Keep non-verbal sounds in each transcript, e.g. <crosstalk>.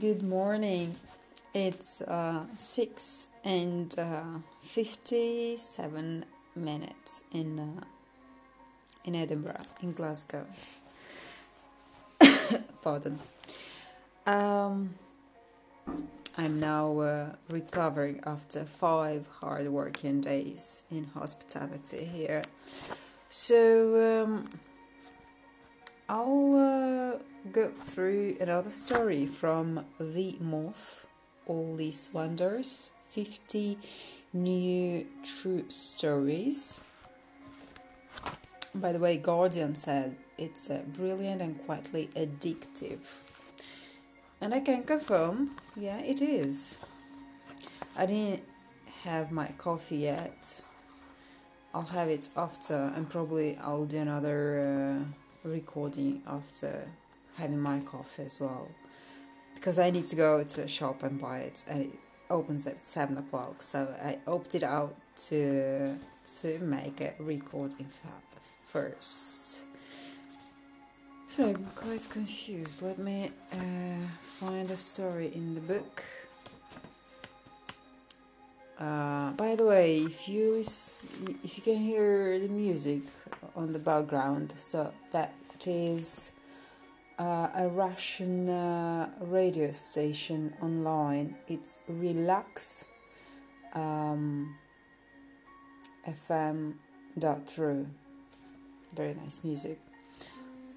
Good morning. It's uh, 6 and uh, 57 minutes in, uh, in Edinburgh, in Glasgow. <coughs> Pardon. Um, I'm now uh, recovering after five hard working days in hospitality here. So um, I'll uh, go through another story from The Moth All These Wonders 50 New True Stories. By the way, Guardian said it's uh, brilliant and quietly addictive. And I can confirm, yeah, it is. I didn't have my coffee yet. I'll have it after, and probably I'll do another uh, recording after having my coffee as well. Because I need to go to the shop and buy it, and it opens at 7 o'clock. So I opted out to, to make a recording first. So I'm quite confused. Let me uh, find a story in the book. Uh, by the way, if you if you can hear the music on the background, so that is uh, a Russian uh, radio station online. It's Relax um, FM.ru. Very nice music.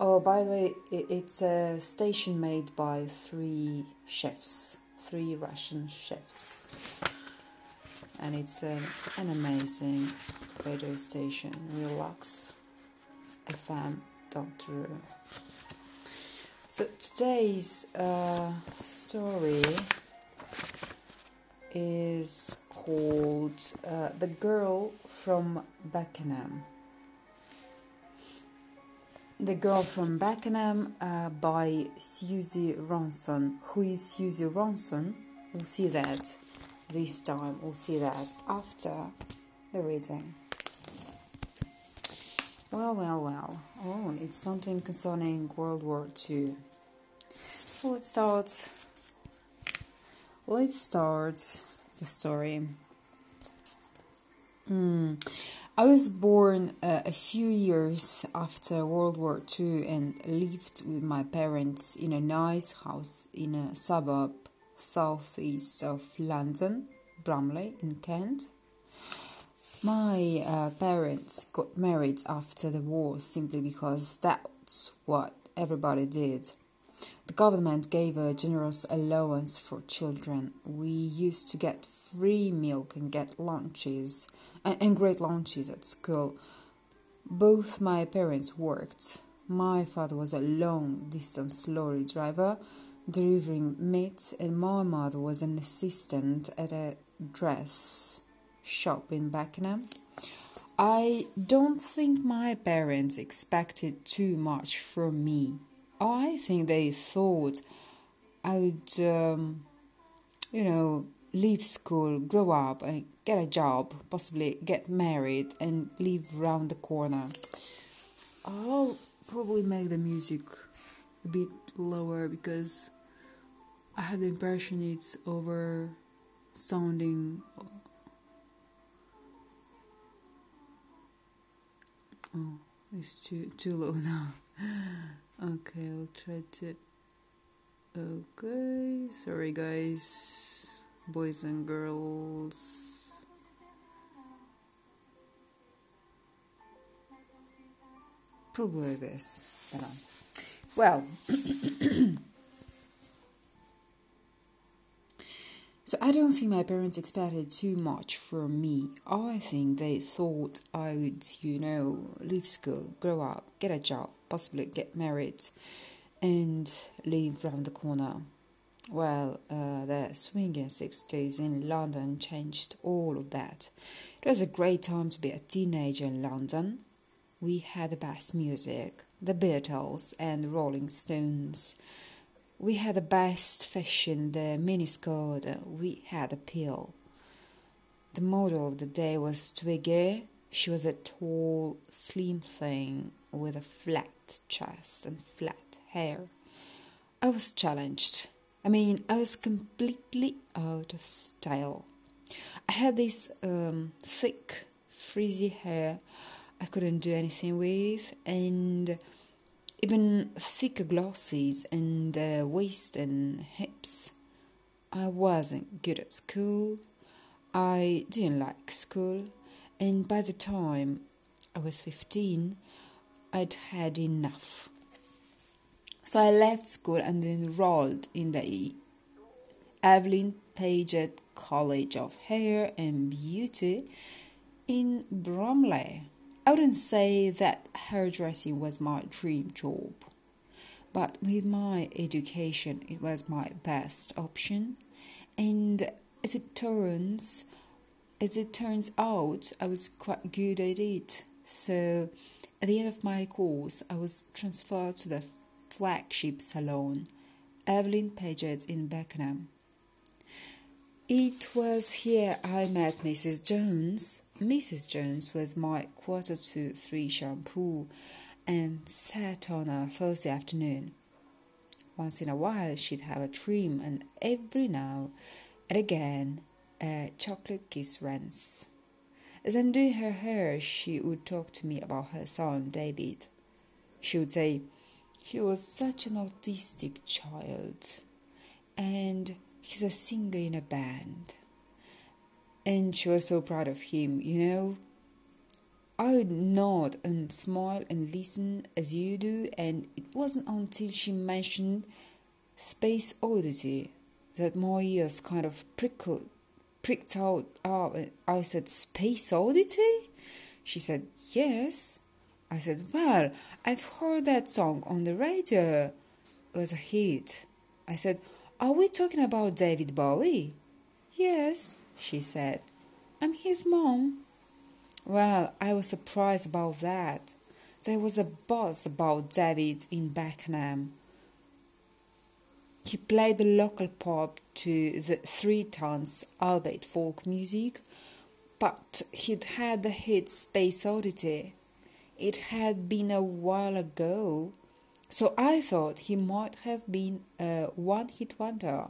Oh, by the way, it's a station made by three chefs, three Russian chefs. And it's a, an amazing radio station, Relax FM.ru. So today's uh, story is called uh, The Girl from Beckenham. The Girl from Beckenham uh, by Suzi Ronson. Who is Suzi Ronson? We'll see that this time. We'll see that after the reading. Well, well, well. Oh, it's something concerning World War II. So let's start. Let's start the story. Hmm. I was born uh, a few years after World War II and lived with my parents in a nice house in a suburb southeast of London, Bromley in Kent. My uh, parents got married after the war simply because that's what everybody did. The government gave a generous allowance for children. We used to get free milk and get lunches and great lunches at school. Both my parents worked. My father was a long distance lorry driver delivering meat, and my mother was an assistant at a dress shop in Beckenham. I don't think my parents expected too much from me. I think they thought I would, um, you know, leave school, grow up, and get a job, possibly get married, and live round the corner. I'll probably make the music a bit lower because I have the impression it's over sounding. Oh, it's too too low <laughs> now. okay, I'll try to. Okay, sorry guys, boys and girls. Probably this. Um, well. <clears throat> So I don't think my parents expected too much from me. I think they thought I would, you know, leave school, grow up, get a job, possibly get married, and live round the corner. Well, uh, the swinging 60s in London changed all of that. It was a great time to be a teenager in London. We had the best music, the Beatles and the Rolling Stones we had the best fashion, the miniskirt, we had a pill. The model of the day was Twiggy. She was a tall, slim thing with a flat chest and flat hair. I was challenged. I mean, I was completely out of style. I had this um, thick, frizzy hair I couldn't do anything with, and even thicker glasses and uh, waist and hips. I wasn't good at school. I didn't like school, and by the time I was 15, I'd had enough. So I left school and enrolled in the Evelyn Paget College of Hair and Beauty in Bromley. I wouldn't say that hairdressing was my dream job, but with my education, it was my best option. And as it turns, as it turns out, I was quite good at it. So, at the end of my course, I was transferred to the flagship salon, Evelyn Paget's in Beckenham. It was here I met Mrs. Jones. Mrs. Jones was my quarter to three shampoo and sat on a Thursday afternoon. Once in a while, she'd have a trim, and every now and again, a chocolate kiss rinse. As I'm doing her hair, she would talk to me about her son, David. She would say, He was such an autistic child, and he's a singer in a band. And she was so proud of him, you know. I would nod and smile and listen as you do, and it wasn't until she mentioned Space Oddity that my ears kind of prickled, pricked out. Oh, I said, Space Oddity? She said, Yes. I said, Well, I've heard that song on the radio. It was a hit. I said, are we talking about David Bowie? Yes, she said. I'm his mom. Well, I was surprised about that. There was a buzz about David in Beckenham. He played the local pub to the Three Tuns, albeit folk music, but he'd had the hit Space Oddity. It had been a while ago, so I thought he might have been a one hit wonder.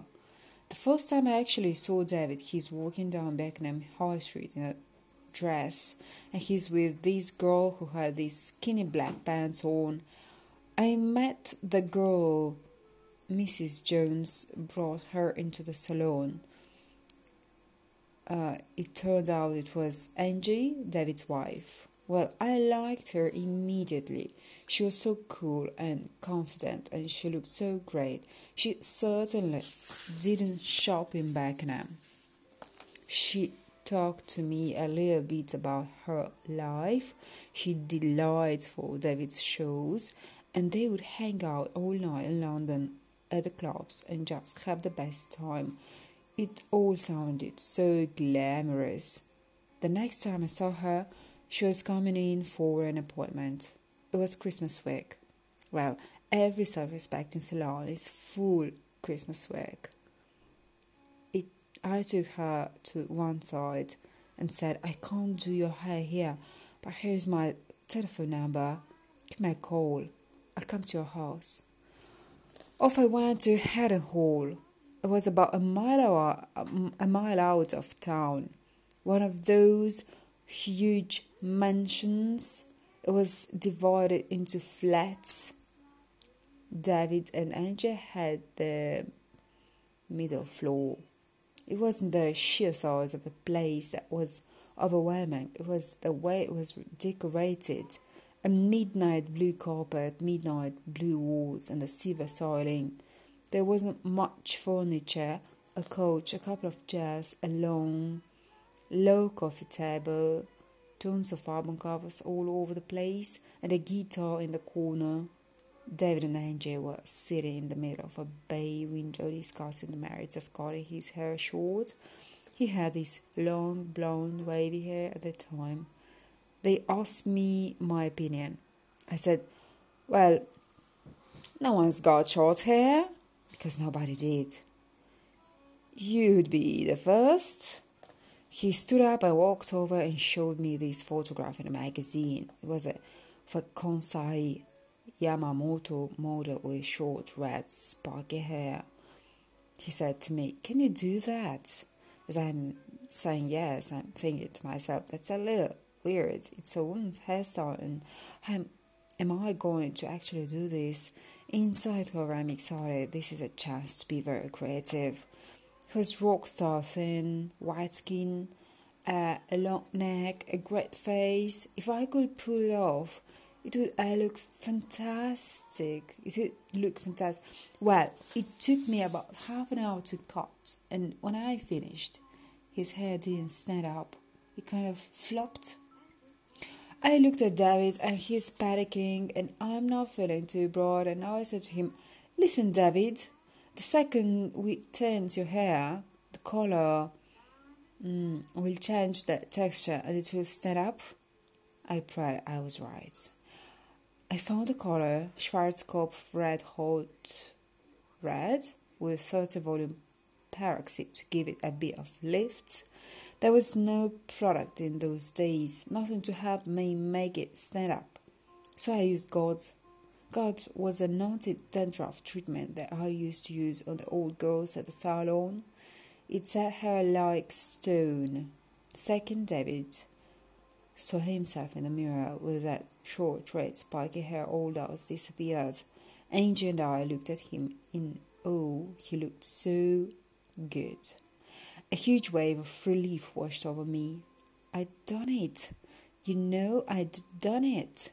The first time I actually saw David, he's walking down Beckenham High Street in a dress, and he's with this girl who had these skinny black pants on. I met the girl, Mrs. Jones brought her into the salon. Uh, it turned out it was Angie, David's wife. Well, I liked her immediately. She was so cool and confident, and she looked so great. She certainly didn't shop in Beckenham. She talked to me a little bit about her life. She delights for David's shows, and they would hang out all night in London at the clubs and just have the best time. It all sounded so glamorous. The next time I saw her, she was coming in for an appointment. It was Christmas week. Well, every self-respecting salon is full Christmas week. It, I took her to one side and said, I can't do your hair here, but here's my telephone number. Give me a call. I'll come to your house. Off I went to Haddon Hall. It was about a mile, a mile out of town. One of those huge mansions it was divided into flats. David and Angie had the middle floor. It wasn't the sheer size of the place that was overwhelming, it was the way it was decorated. A midnight blue carpet, midnight blue walls, and a silver ceiling. There wasn't much furniture a couch, a couple of chairs, a long, low coffee table, tons of album covers all over the place, and a guitar in the corner. David and Angie were sitting in the middle of a bay window discussing the merits of cutting his hair short. He had this long, blonde, wavy hair at the time. They asked me my opinion. I said, Well, no one's got short hair, because nobody did. You'd be the first. He stood up and walked over and showed me this photograph in a magazine. It was a for Kansai Yamamoto model with short red sparky hair. he said to me. Can you do that? As I'm saying yes, I'm thinking to myself, that's a little weird. It's a woman's hairstyle, and I'm, am I going to actually do this? Inside her, I'm excited. This is a chance to be very creative. His rock star thin, white skin, uh, a long neck, a great face. If I could pull it off, it would uh, look fantastic. It would look fantastic. Well, it took me about half an hour to cut, and when I finished, his hair didn't stand up. It kind of flopped. I looked at David and he's panicking, and I'm not feeling too broad. And I said to him, Listen, David, the second we tint your hair, the color mm, will change the texture and it will stand up. I prayed I was right. I found the color Schwarzkopf Red Hot Red with 30 volume peroxide to give it a bit of lift. There was no product in those days, nothing to help me make it stand up. So I used Gard. Gard was a noted dandruff treatment that I used to use on the old girls at the salon. It set her like stone. Second David saw himself in the mirror with that short red spiky hair all else disappeared. Angie and I looked at him in awe. He looked so good. A huge wave of relief washed over me. I'd done it. You know, I'd done it.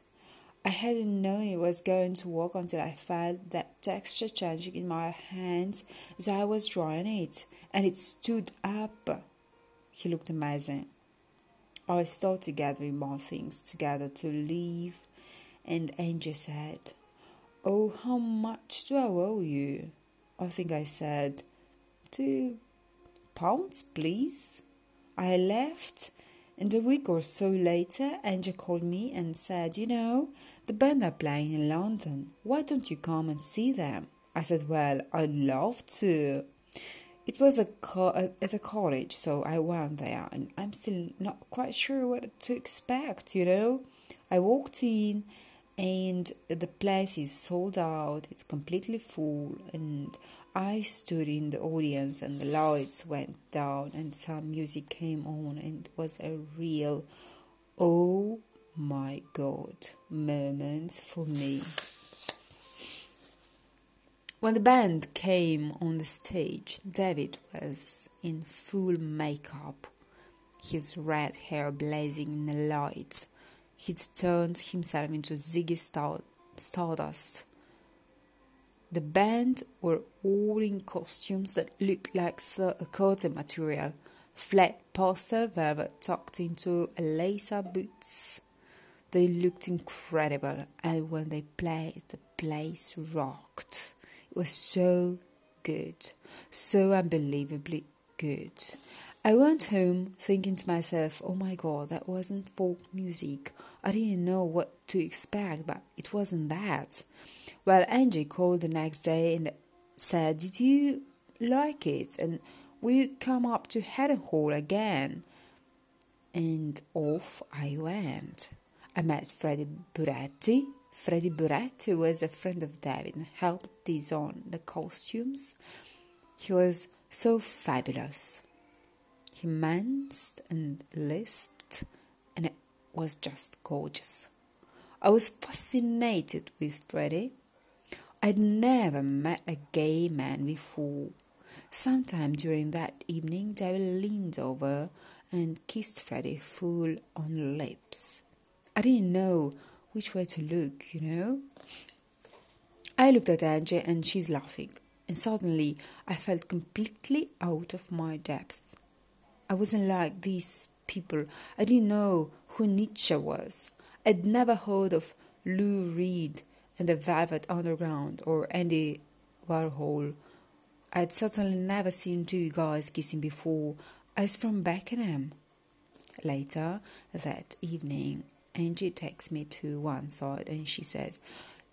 I hadn't known it was going to work until I felt that texture changing in my hands as I was drawing it, and it stood up. He looked amazing. I started gathering more things together to leave, and Angie said, Oh, how much do I owe you? I think I said, Two pounds, please. I left, and a week or so later, Angie called me and said, You know, the band are playing in London. Why don't you come and see them? I said, Well, I'd love to. It was a co- at a college, so I went there, and I'm still not quite sure what to expect. You know, I walked in, and the place is sold out. It's completely full, and I stood in the audience, and the lights went down, and some music came on, and it was a real, oh my god, moment for me. When the band came on the stage, David was in full makeup, his red hair blazing in the lights. He'd turned himself into Ziggy Stardust. The band were all in costumes that looked like a curtain material, flat pastel velvet tucked into lace boots. They looked incredible, and when they played, the place rocked. It was so good, so unbelievably good. I went home thinking to myself, oh my god, that wasn't folk music. I didn't know what to expect, but it wasn't that. Well, Angie called the next day and said, Did you like it? And will you come up to Haddon Hall again? And off I went. I met Freddie Burretti Freddie Burretti was a friend of David and helped design the costumes. He was so fabulous. He minced and lisped, and it was just gorgeous. I was fascinated with Freddie. I'd never met a gay man before. Sometime during that evening, David leaned over and kissed Freddie full on the lips. I didn't know which way to look, you know? I looked at Angie and she's laughing, and suddenly I felt completely out of my depth. I wasn't like these people. I didn't know who Nietzsche was. I'd never heard of Lou Reed and the Velvet Underground or Andy Warhol. I'd certainly never seen two guys kissing before. I was from Beckenham. Later that evening, Angie takes me to one side and she says,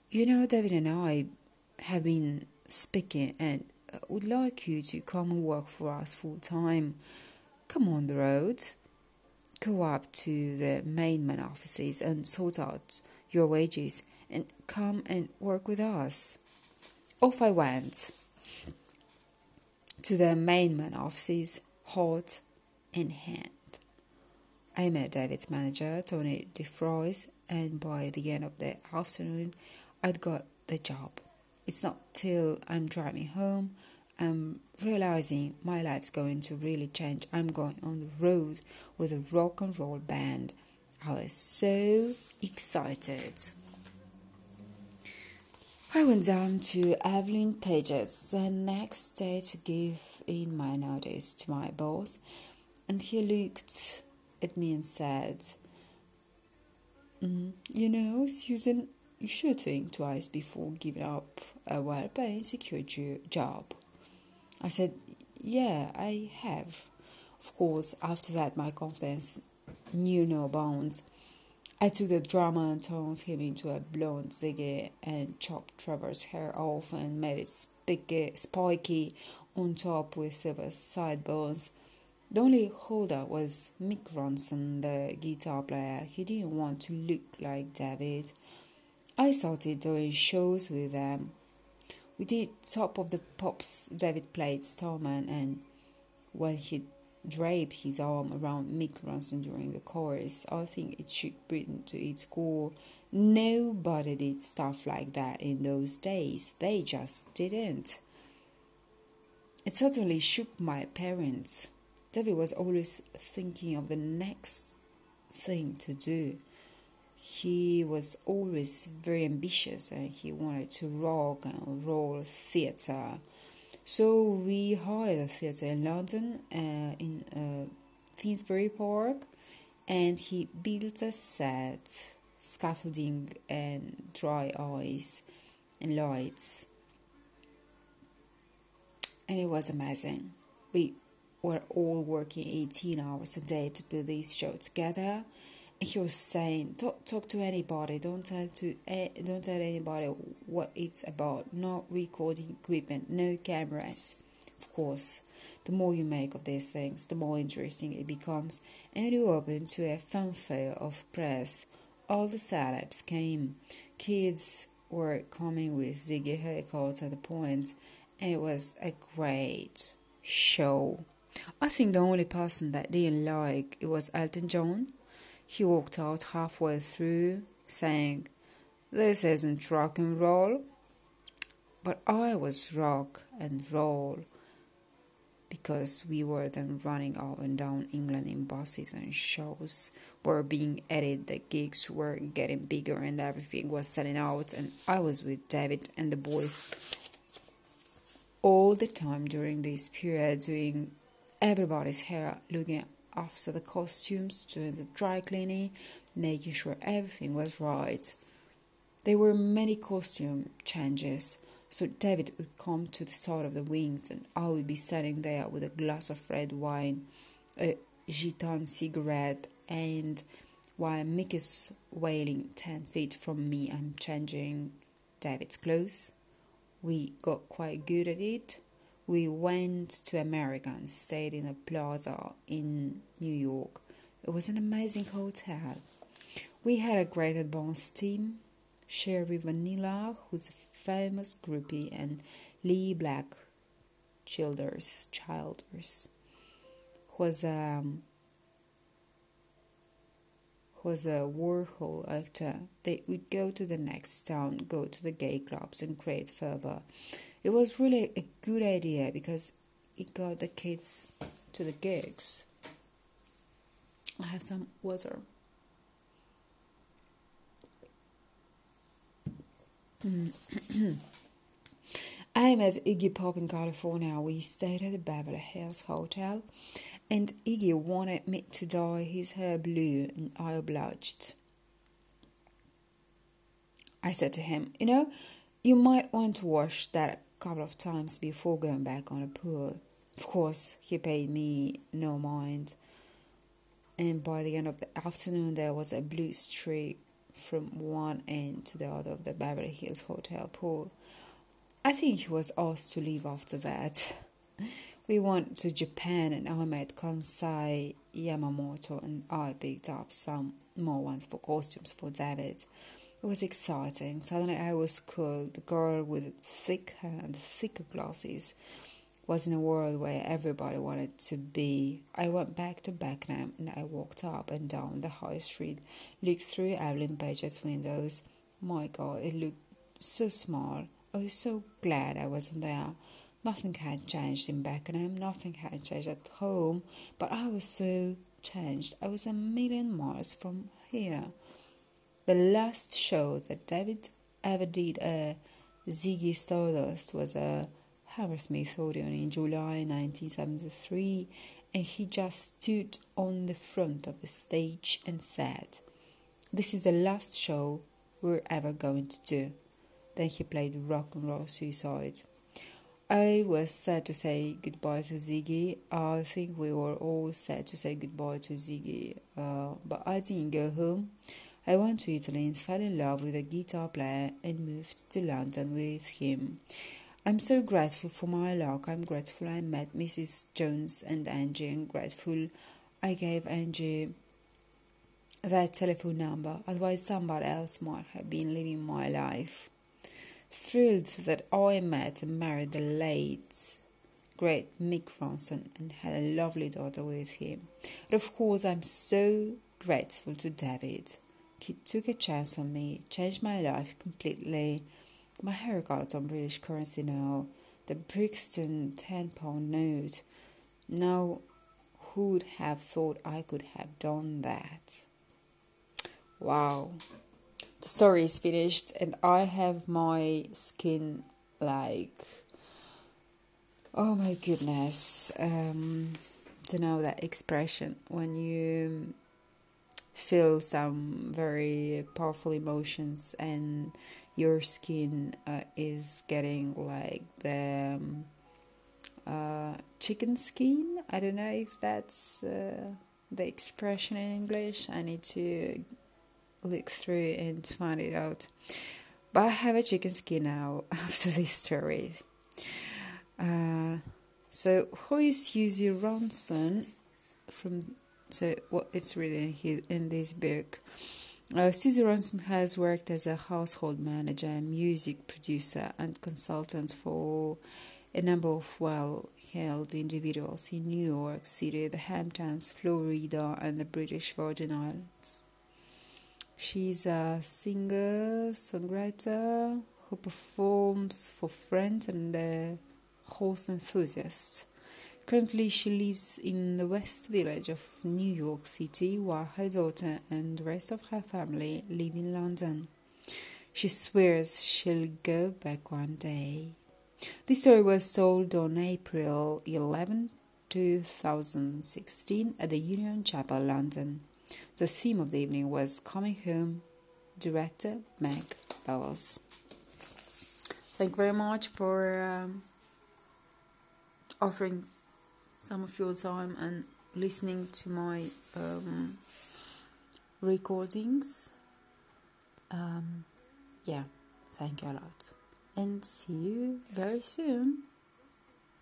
You know, David and I have been speaking and uh, would like you to come and work for us full time. Come on the road. Go up to the MainMan offices and sort out your wages and come and work with us. Off I went. to the MainMan offices, hot in hand. I met David's manager, Tony Defries, and by the end of the afternoon, I'd got the job. It's not till I'm driving home I'm realizing my life's going to really change. I'm going on the road with a rock and roll band. I was so excited. I went down to Evelyn Paget's the next day to give in my notice to my boss, and he looked at me and said, mm, You know, Susan, you should think twice before giving up a well paying secure job. I said, Yeah, I have. Of course, after that, my confidence knew no bounds. I took the drama and turned him into a blonde Ziggy and chopped Trevor's hair off and made it spiky, spiky on top with silver sideburns. The only holder was Mick Ronson, the guitar player. He didn't want to look like David. I started doing shows with them. We did Top of the Pops. David played Starman, and when he draped his arm around Mick Ronson during the chorus, I think it shook Britain to its core. Nobody did stuff like that in those days. They just didn't. It certainly shook my parents. David was always thinking of the next thing to do he was always very ambitious and he wanted to rock and roll theatre. So we hired a theatre in London, uh, in uh, Finsbury Park, and he built a set, scaffolding and dry ice and lights. And it was amazing. We were all working 18 hours a day to put this show together he was saying don't talk to anybody. Don't tell to uh, don't tell anybody what it's about. No recording equipment no cameras. Of course the more you make of these things the more interesting it becomes and you open to a fanfare of press. All the celebs came. Kids were coming with ziggy haircuts at the point and it was a great show. I think the only person that didn't like it was elton john he walked out halfway through, saying, This isn't rock and roll. But I was rock and roll because we were then running up and down England in buses and shows were being added, the gigs were getting bigger and everything was selling out and I was with David and the boys all the time during this period doing everybody's hair, looking after the costumes, doing the dry cleaning, making sure everything was right. There were many costume changes, so David would come to the side of the wings and I would be sitting there with a glass of red wine, a Gitanes cigarette, and while Mick is wailing 10 feet from me, I'm changing David's clothes. We got quite good at it we went to America and stayed in a plaza in New York. It was an amazing hotel. We had a great advance team. Cherry Vanilla, who's a famous groupie, and Leee Black Childers, Childers, who was a um, was a Warhol actor. They would go to the next town, go to the gay clubs, and create fervor. It was really a good idea because it got the kids to the gigs. I have some water. <clears throat> I met Iggy Pop in California. We stayed at the Beverly Hills Hotel, and Iggy wanted me to dye his hair blue, and I obliged. I said to him, You know, you might want to wash that a couple of times before going back on the pool. Of course, he paid me no mind, and by the end of the afternoon, there was a blue streak from one end to the other of the Beverly Hills Hotel pool. I think he was asked to leave after that. <laughs> We went to Japan and I met Kansai Yamamoto and I picked up some more ones for costumes for David. It was exciting. Suddenly I was cool. The girl with thick hair and thicker glasses was in a world where everybody wanted to be. I went back to Beckenham and I walked up and down the high street, looked through Evelyn Paget's windows. My God, it looked so small. I was so glad I wasn't there. Nothing had changed in Beckenham, nothing had changed at home, but I was so changed. I was a million miles from here. The last show that David ever did, uh, Ziggy Stardust, was a Hammersmith Odeon in July 1973, and he just stood on the front of the stage and said, This is the last show we're ever going to do. Then he played Rock and Roll Suicide. I was sad to say goodbye to Ziggy. I think we were all sad to say goodbye to Ziggy, uh, but I didn't go home. I went to Italy and fell in love with a guitar player and moved to London with him. I'm so grateful for my luck. I'm grateful I met Mrs. Jones and Angie, and grateful I gave Angie that telephone number, otherwise, somebody else might have been living my life. Thrilled that I met and married the late great Mick Ronson and had a lovely daughter with him. But of course, I'm so grateful to David. He took a chance on me, changed my life completely my haircut on British currency now, the Brixton ten pound note. Now, who would have thought I could have done that? Wow. Story is finished, and I have my skin like. Oh my goodness. Um, to know that expression when you feel some very powerful emotions and your skin uh, is getting like the um, uh, chicken skin. I don't know if that's uh, the expression in English. I need to look through and find it out. But I have a chicken skin now <laughs> after this story. Uh, so who is Suzi Ronson from? So what it's written here in this book. Uh, Suzi Ronson has worked as a household manager, music producer, and consultant for a number of well held individuals in New York City, the Hamptons, Florida, and the British Virgin Islands. She's a singer, songwriter who performs for friends and a horse enthusiasts. Currently, she lives in the West Village of New York City, while her daughter and the rest of her family live in London. She swears she'll go back one day. This story was told on April 11, 2016, at the Union Chapel, London. The theme of the evening was Coming Home, director Meg Bowles. Thank you very much for um, offering some of your time and listening to my um, recordings. Um, yeah, thank you a lot. And see you very soon.